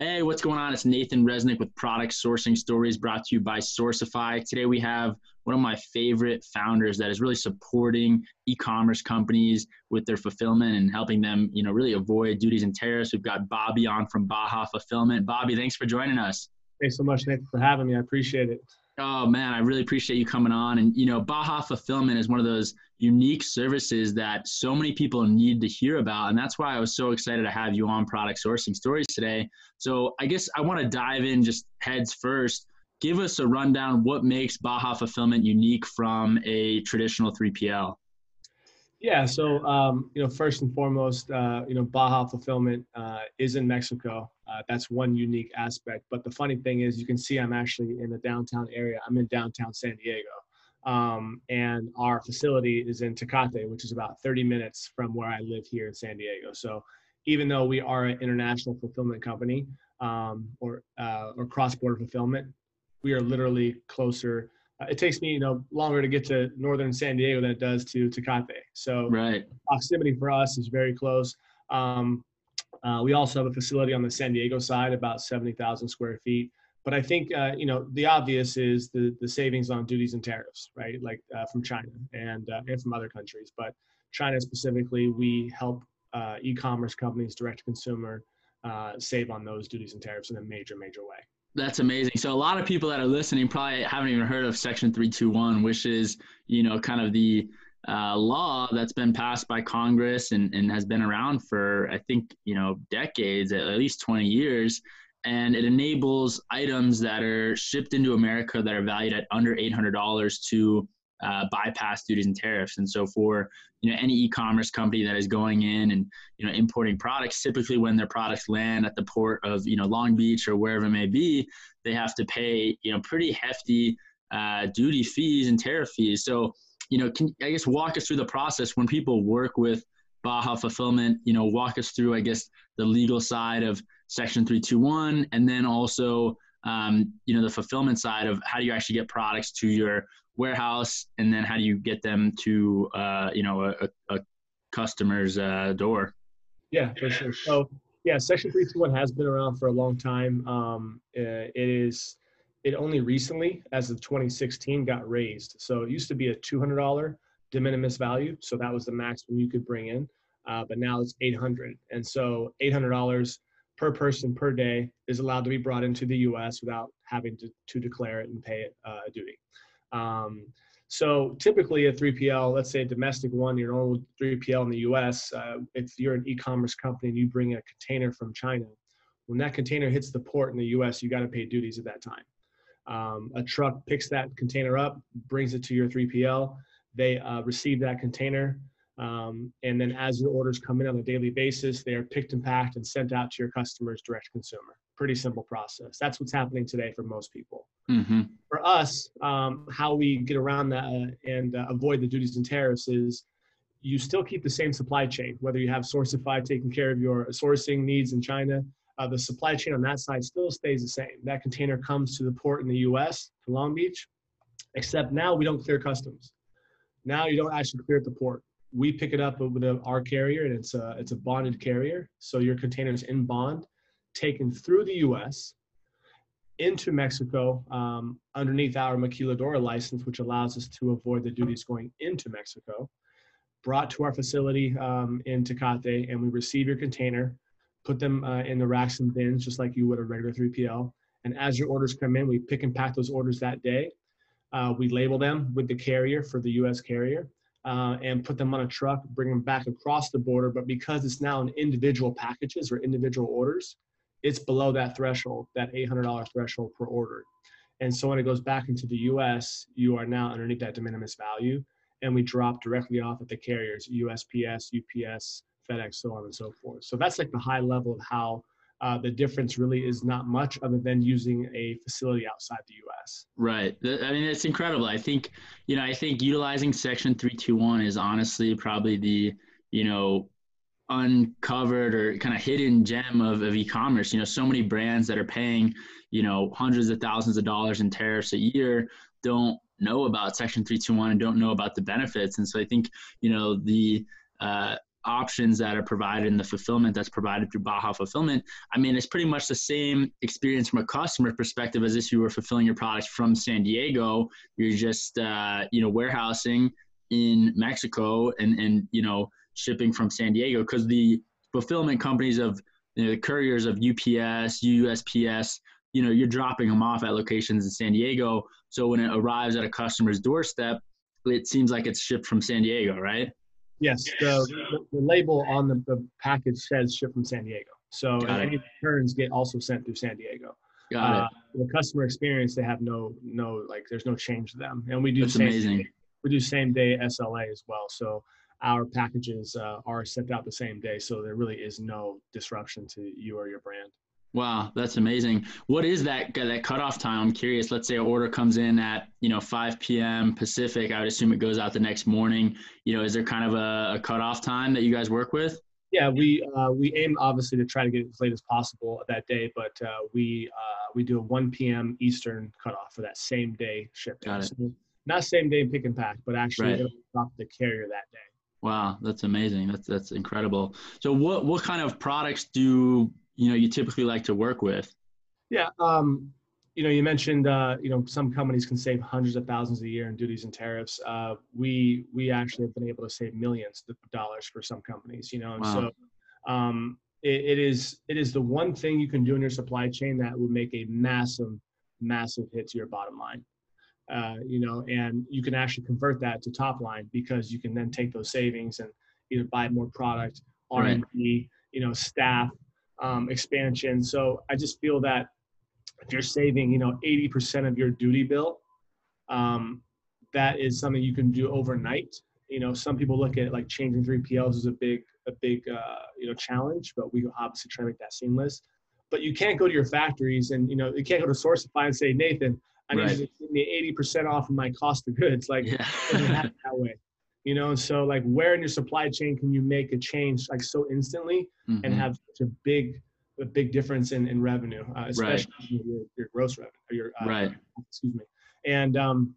Hey, what's going on? It's Nathan Resnick with Product Sourcing Stories brought to you by Sourcify. Today we have one of my favorite founders that is really supporting e-commerce companies with their fulfillment and helping them, you know, really avoid duties and tariffs. We've got Bobby on from Baja Fulfillment. Bobby, thanks for joining us. Thanks so much, Nathan, for having me. I appreciate it. Oh man, I really appreciate you coming on. And you know, Baja Fulfillment is one of those unique services that so many people need to hear about, and that's why I was so excited to have you on Product Sourcing Stories today. So I guess I want to dive in just heads first. Give us a rundown what makes Baja Fulfillment unique from a traditional 3PL. Yeah, so um, you know, first and foremost, uh, you know, Baja Fulfillment uh, is in Mexico. Uh, that's one unique aspect. But the funny thing is, you can see I'm actually in the downtown area. I'm in downtown San Diego, um, and our facility is in Tecate, which is about 30 minutes from where I live here in San Diego. So, even though we are an international fulfillment company um, or uh, or cross-border fulfillment, we are literally closer it takes me you know longer to get to northern San Diego than it does to Tecate. So right. proximity for us is very close. Um, uh, we also have a facility on the San Diego side, about 70,000 square feet. But I think uh, you know the obvious is the the savings on duties and tariffs, right? Like uh, from China and uh, and from other countries, but China specifically, we help uh, e-commerce companies, direct to consumer, save on those duties and tariffs in a major major way. That's amazing. So a lot of people that are listening probably haven't even heard of Section 321, which is, you know, kind of the uh, law that's been passed by Congress and, and has been around for, I think, you know, decades, at least 20 years. And it enables items that are shipped into America that are valued at under $800 to uh, bypass duties and tariffs. And so for you know any e-commerce company that is going in and you know importing products, typically when their products land at the port of you know Long Beach or wherever it may be, they have to pay you know pretty hefty uh, duty fees and tariff fees. So you know, can I guess walk us through the process when people work with Baja Fulfillment? You know, walk us through I guess the legal side of Section 321, and then also um, you know the fulfillment side of how do you actually get products to your warehouse, and then how do you get them to uh, you know a, a customer's uh, door? Yeah, for sure. So yeah, Section 321 has been around for a long time. Um, uh, it is it only recently, as of 2016, got raised. So it used to be a $200 de minimis value, so that was the maximum you could bring in. Uh, but now it's 800, and so $800 per person per day is allowed to be brought into the U.S. without having to, to declare it and pay it uh, a duty. Um, so typically a 3PL, let's say a domestic one, your normal 3PL in the US, uh, if you're an e-commerce company and you bring a container from China, when that container hits the port in the US, you got to pay duties at that time. Um, a truck picks that container up, brings it to your 3PL. They uh, receive that container. Um, and then as your orders come in on a daily basis, they are picked and packed and sent out to your customers direct consumer pretty simple process. That's what's happening today for most people. Mm-hmm. For us, um, how we get around that uh, and uh, avoid the duties and tariffs is you still keep the same supply chain, whether you have Sourcify taking care of your sourcing needs in China. Uh, the supply chain on that side still stays the same. That container comes to the port in the US, to Long Beach, except now we don't clear customs. Now you don't actually clear at the port. We pick it up with a, our carrier, and it's a, it's a bonded carrier. So your container is in bond taken through the US into Mexico um, underneath our maquiladora license, which allows us to avoid the duties going into Mexico, brought to our facility um, in Tecate, and we receive your container, put them uh, in the racks and bins just like you would a regular 3PL. And as your orders come in, we pick and pack those orders that day. Uh, we label them with the carrier for the US carrier. Uh, and put them on a truck, bring them back across the border. But because it's now in individual packages or individual orders, it's below that threshold, that $800 threshold per order. And so when it goes back into the US, you are now underneath that de minimis value. And we drop directly off at the carriers, USPS, UPS, FedEx, so on and so forth. So that's like the high level of how uh, the difference really is not much other than using a facility outside the US. Right. I mean, it's incredible. I think, you know, I think utilizing Section 321 is honestly probably the, you know, uncovered or kind of hidden gem of, of e-commerce you know so many brands that are paying you know hundreds of thousands of dollars in tariffs a year don't know about section 321 and don't know about the benefits and so i think you know the uh, options that are provided in the fulfillment that's provided through Baja Fulfillment, I mean, it's pretty much the same experience from a customer perspective as if you were fulfilling your products from San Diego. You're just, uh, you know, warehousing in Mexico and, and, you know, shipping from San Diego because the fulfillment companies of you know, the couriers of UPS, USPS, you know, you're dropping them off at locations in San Diego. So when it arrives at a customer's doorstep, it seems like it's shipped from San Diego, right? Yes, the, the, label on the, the package says ship from San Diego. So any returns get also sent through San Diego. Got uh, it. The customer experience, they have no no like there's no change to them, and we do That's same amazing. We do same day SLA as well. So our packages uh, are sent out the same day, so there really is no disruption to you or your brand. Wow, that's amazing. What is that that cutoff time? I'm curious. Let's say an order comes in at you know 5 p.m. Pacific. I would assume it goes out the next morning. You know, is there kind of a, a cutoff time that you guys work with? Yeah, we uh, we aim obviously to try to get it as late as possible that day, but uh, we uh, we do a 1 p.m. Eastern cutoff for that same day shipment. Got it. So not same day pick and pack, but actually right. drop the carrier that day. Wow, that's amazing. That's that's incredible. So what what kind of products do you know you typically like to work with? Yeah, um, you know, you mentioned uh, you know some companies can save hundreds of thousands a year in duties and tariffs. Uh, we we actually have been able to save millions of dollars for some companies. You know, and wow. so um, it, it is it is the one thing you can do in your supply chain that would make a massive massive hit to your bottom line. Uh, you know, and you can actually convert that to top line because you can then take those savings and either buy more product, R&D, right. you know, staff, um, expansion. So I just feel that if you're saving, you know, 80% of your duty bill, um, that is something you can do overnight. You know, some people look at like changing 3PLs as a big, a big, uh, you know, challenge, but we obviously try to make that seamless. But you can't go to your factories and, you know, you can't go to Sourcify and say, Nathan, I need right. you to give me 80% off of my cost of goods. Like, yeah. that way. You know, and so like where in your supply chain can you make a change like so instantly mm-hmm. and have such a big a big difference in, in revenue, uh, especially right. your, your gross revenue, your uh, right. Excuse me. And um,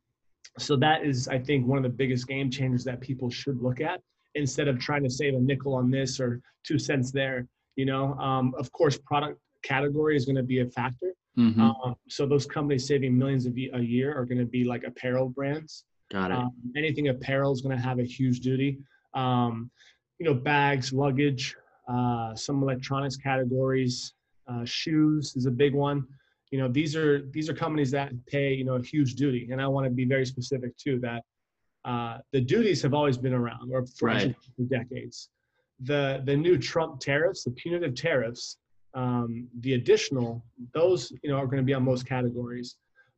so that is, I think, one of the biggest game changers that people should look at instead of trying to save a nickel on this or two cents there. You know, um, of course, product category is going to be a factor. Mm-hmm. Um, so those companies saving millions of a year are going to be like apparel brands. Got it. Um, anything apparel is going to have a huge duty. Um, you know, bags, luggage, uh, some electronics categories, uh, shoes is a big one. You know, these are these are companies that pay you know a huge duty, and I want to be very specific too that uh, the duties have always been around or for, right. for decades. The the new Trump tariffs, the punitive tariffs, um, the additional, those you know are going to be on most categories,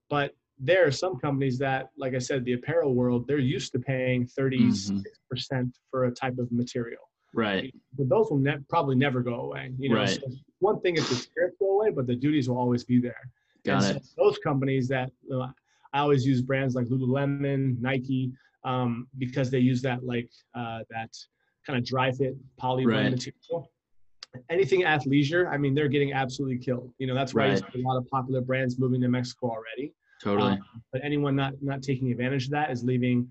but there are some companies that, like I said, the apparel world, they're used to paying 36% mm-hmm. for a type of material. Right. But those will ne- probably never go away. You know, right. so one thing is the tariffs go away, but the duties will always be there. Got and it. So those companies that I always use brands like Lululemon, Nike, um, because they use that like uh, that kind of dry fit poly right. material anything athleisure, I mean, they're getting absolutely killed. You know, that's why right. a lot of popular brands moving to Mexico already. Totally. Um, but anyone not not taking advantage of that is leaving,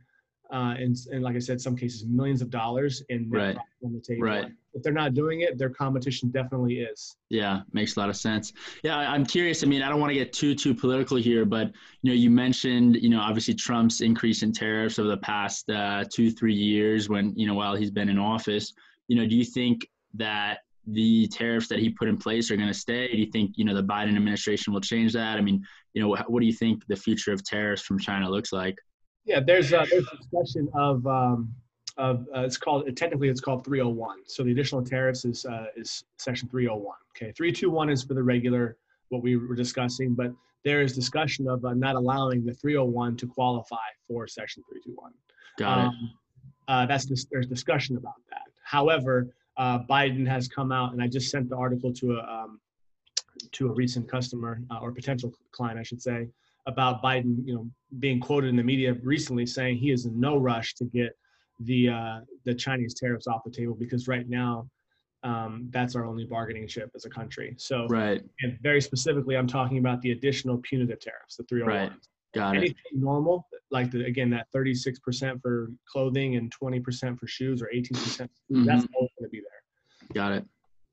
uh, and, and like I said, some cases millions of dollars in right. on the table. Right. If they're not doing it, their competition definitely is. Yeah, makes a lot of sense. Yeah, I'm curious. I mean, I don't want to get too too political here, but you know, you mentioned you know obviously Trump's increase in tariffs over the past uh, two three years when you know while he's been in office. You know, do you think that the tariffs that he put in place are going to stay? Do you think you know the Biden administration will change that? I mean, you know, what, what do you think the future of tariffs from China looks like? Yeah, there's a, there's discussion of um, of uh, it's called technically it's called 301. So the additional tariffs is uh, is section 301. Okay, 321 is for the regular what we were discussing, but there is discussion of uh, not allowing the 301 to qualify for section 321. Got um, it. Uh, that's just, there's discussion about that. However, uh, Biden has come out, and I just sent the article to a um, to a recent customer uh, or potential client, I should say, about Biden, you know, being quoted in the media recently saying he is in no rush to get the uh, the Chinese tariffs off the table because right now um, that's our only bargaining chip as a country. So, right, and very specifically, I'm talking about the additional punitive tariffs, the 301. Right. Got anything it. normal, like the, again that 36% for clothing and 20% for shoes or 18% for food, Mm-hmm. that's always going to be there. Got it.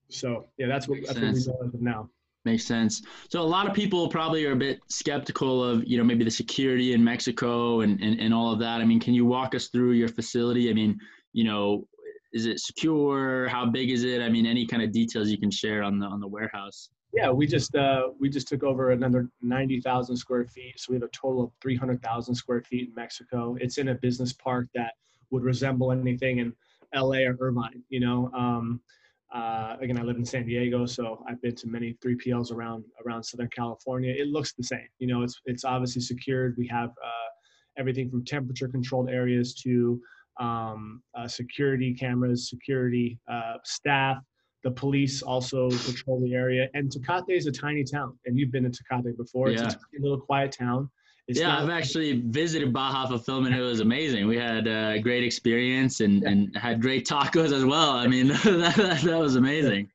So yeah, that's what Makes that's what we're of now. Makes sense. So a lot of people probably are a bit skeptical of, you know, maybe the security in Mexico and, and, and all of that. I mean, can you walk us through your facility? I mean, you know, is it secure? How big is it? I mean, any kind of details you can share on the on the warehouse. Yeah, we just uh, we just took over another 90,000 square feet, so we have a total of 300,000 square feet in Mexico. It's in a business park that would resemble anything in LA or Irvine. You know, um, uh, again, I live in San Diego, so I've been to many 3PLs around around Southern California. It looks the same. You know, it's it's obviously secured. We have uh, everything from temperature controlled areas to um, uh, security cameras, security uh, staff. The police also patrol the area. And Tecate is a tiny town, and you've been to Tecate before. It's a tiny little quiet town. It's yeah, I've actually visited Baja Fulfillment. It was amazing. We had a great experience and, and had great tacos as well. I mean, that, that, that was amazing.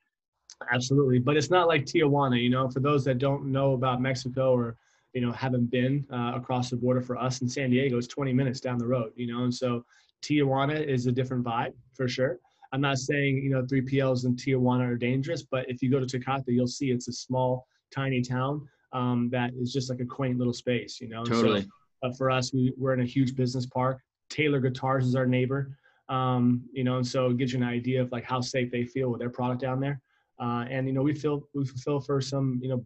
Absolutely, but it's not like Tijuana. You know, for those that don't know about Mexico or you know haven't been uh, across the border, for us in San Diego, it's 20 minutes down the road. You know, and so Tijuana is a different vibe for sure. I'm not saying you know 3PLs in Tijuana are dangerous, but if you go to Tecate, you'll see it's a small, tiny town um, that is just like a quaint little space. You know, And so, Totally. uh, for us, we, we're in a huge business park. Taylor Guitars is our neighbor. Um, you know, and so it gives you an idea of like how safe they feel with their product down there. Uh, and you know, we feel we fulfill for some you know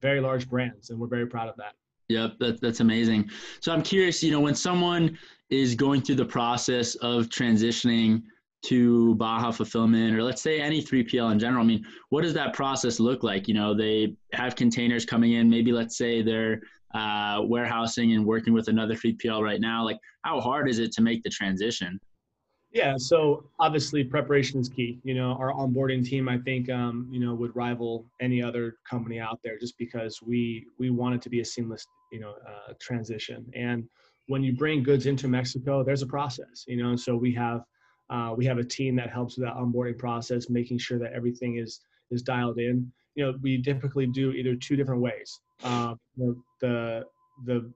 very large brands, and we're very proud of that. Yep, that, that's amazing. So I'm curious, you know, when someone is going through the process of transitioning to Baja Fulfillment, or let's say any 3PL in general, I mean, what does that process look like? You know, they have containers coming in, maybe let's say they're uh, warehousing and working with another 3PL right now. Like, how hard is it to make the transition? Yeah, so obviously preparation is key. You know, our onboarding team, I think, um, you know, would rival any other company out there, just because we we want it to be a seamless, you know, uh, transition. And when you bring goods into Mexico, there's a process. You know, and so we have uh, we have a team that helps with that onboarding process, making sure that everything is is dialed in. You know, we typically do either two different ways. Uh, the the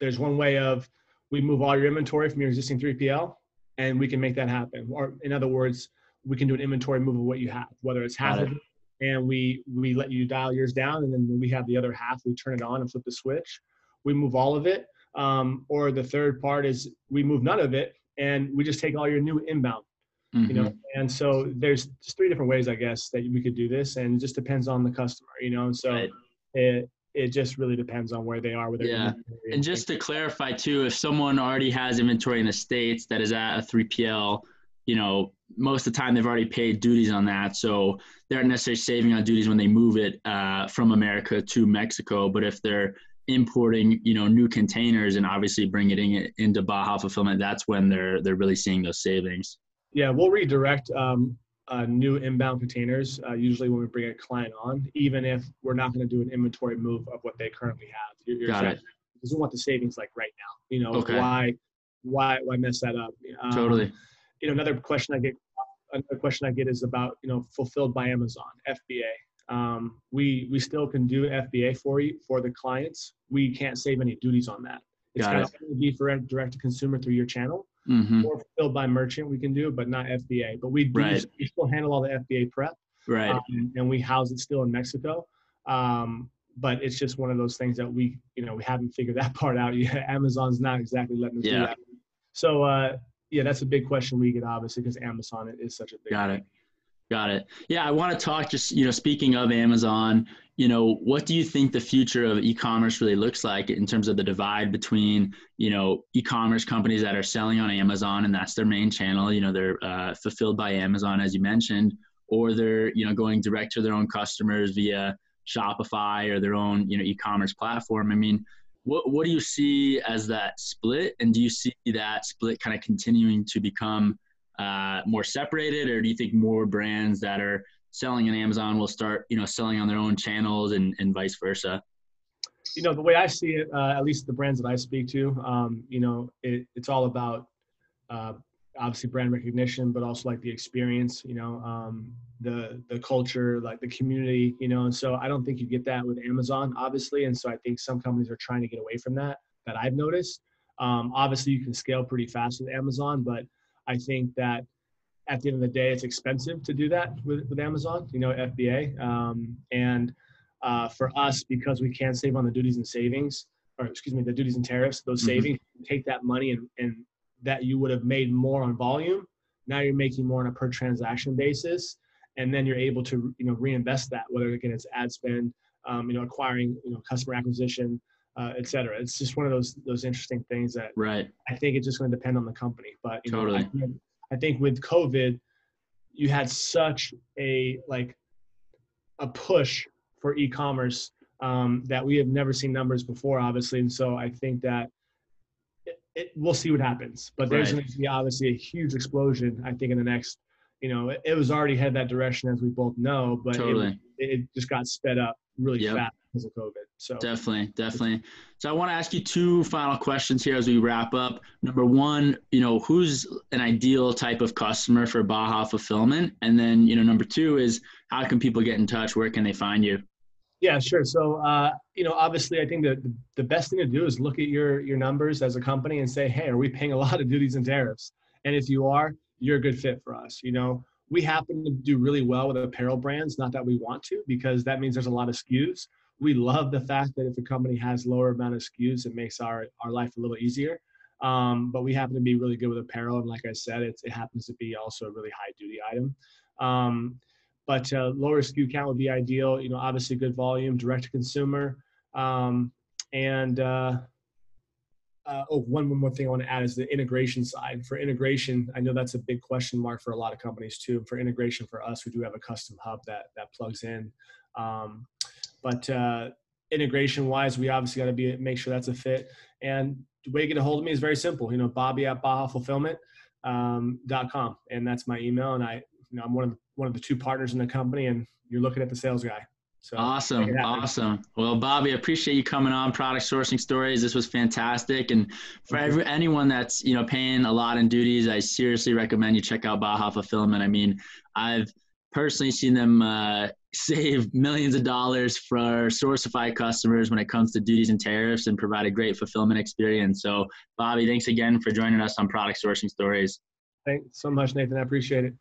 there's one way of we move all your inventory from your existing 3PL and we can make that happen. Or in other words, we can do an inventory move of what you have, whether it's half of it, and we we let you dial yours down, and then when we have the other half, we turn it on and flip the switch. We move all of it, um, or the third part is we move none of it, and we just take all your new inbound. You know, and so there's just three different ways, I guess, that we could do this, and it just depends on the customer. You know, and so Right. it it just really depends on where they are with their Yeah. inventory And just to clarify too, if someone already has inventory in the states that is at a 3PL, you know, most of the time they've already paid duties on that, so they aren't necessarily saving on duties when they move it uh, from America to Mexico. But if they're importing, you know, new containers and obviously bringing it in into Baja fulfillment, that's when they're they're really seeing those savings. Yeah, we'll redirect um, uh, new inbound containers uh, usually when we bring a client on, even if we're not going to do an inventory move of what they currently have. You're, you're Got it. Because we want the savings like right now. You know, Okay. why, why, why mess that up? Um, Totally. You know, another question I get, another question I get is about you know fulfilled by Amazon FBA. Um, we we still can do FBA for you for the clients. We can't save any duties on that. It's Got going it. to be for direct to consumer through your channel hmm or fulfilled by merchant we can do, but not FBA. But we do Right. we still handle all the FBA prep, Right. um, and we house it still in Mexico. Um, but it's just one of those things that we you know we haven't figured that part out yet. Amazon's not exactly letting us do that. So uh, yeah, that's a big question we get obviously because Amazon is such a big. Got it. Got it. Yeah, I want to talk just, you know, speaking of Amazon, you know, what do you think the future of e-commerce really looks like in terms of the divide between, you know, e-commerce companies that are selling on Amazon and that's their main channel, you know, they're uh, fulfilled by Amazon as you mentioned, or they're, you know, going direct to their own customers via Shopify or their own, you know, e-commerce platform. I mean, what what do you see as that split and do you see that split kind of continuing to become uh, more separated, or do you think more brands that are selling on Amazon will start, you know, selling on their own channels and, and vice versa? you know the way i see it uh, at least the brands that i speak to um, you know it, it's all about uh, obviously brand recognition, but also like the experience, you know, um, the the culture, like the community, you know. And so I don't think you get that with Amazon, obviously. And so I think some companies are trying to get away from that. That I've noticed. Um, obviously, you can scale pretty fast with Amazon, but I think that at the end of the day, it's expensive to do that with, with Amazon, you know, FBA. Um, and uh, for us, because we can save on the duties and savings, or excuse me, the duties and tariffs, those mm-hmm. savings, take that money and, and that you would have made more on volume. Now you're making more on a per transaction basis, and then you're able to you know reinvest that, whether again it's ad spend, um, you know, acquiring you know customer acquisition, uh, et cetera. It's just one of those those interesting things that right. I think it's just going to depend on the company, but you totally. know, I think, I think with COVID, you had such a like a push for e-commerce um, that we have never seen numbers before, obviously, and so I think that it, we'll see what happens. But there's right. going to be obviously a huge explosion. I think in the next, you know, it, it was already headed that direction as we both know, but totally. it, it just got sped up really yep. fast because of COVID. So definitely, definitely. So I want to ask you two final questions here as we wrap up. Number one, you know, who's an ideal type of customer for Baja Fulfillment, and then you know, number two is how can people get in touch? Where can they find you? Yeah, sure. So, uh, you know, obviously, I think that the best thing to do is look at your your numbers as a company and say, hey, are we paying a lot of duties and tariffs? And if you are, you're a good fit for us. You know, we happen to do really well with apparel brands. Not that we want to, because that means there's a lot of SKUs. We love the fact that if a company has lower amount of SKUs, it makes our our life a little easier. Um, but we happen to be really good with apparel, and like I said, it happens to be also a really high duty item. Um, but uh, lower SKU count would be ideal. You know, obviously good volume, direct to consumer, um, and uh, uh, oh, one more thing I want to add is the integration side. For integration, I know that's a big question mark for a lot of companies too. For integration, for us, we do have a custom hub that that plugs in. Um, but uh, integration wise, we obviously got to be make sure that's a fit. And the way to get a hold of me is very simple. You know, Bobby at Baja Fulfillment um, .com, and that's my email. And I, you know, I'm one of the one of the two partners in the company, and you're looking at the sales guy. So awesome, awesome. Well, Bobby, I appreciate you coming on Product Sourcing Stories. This was fantastic, and for every, anyone that's you know paying a lot in duties, I seriously recommend you check out Baja Fulfillment. I mean, I've personally seen them uh, save millions of dollars for Sourcify customers when it comes to duties and tariffs, and provide a great fulfillment experience. So, Bobby, thanks again for joining us on Product Sourcing Stories. Thanks so much, Nathan. I appreciate it.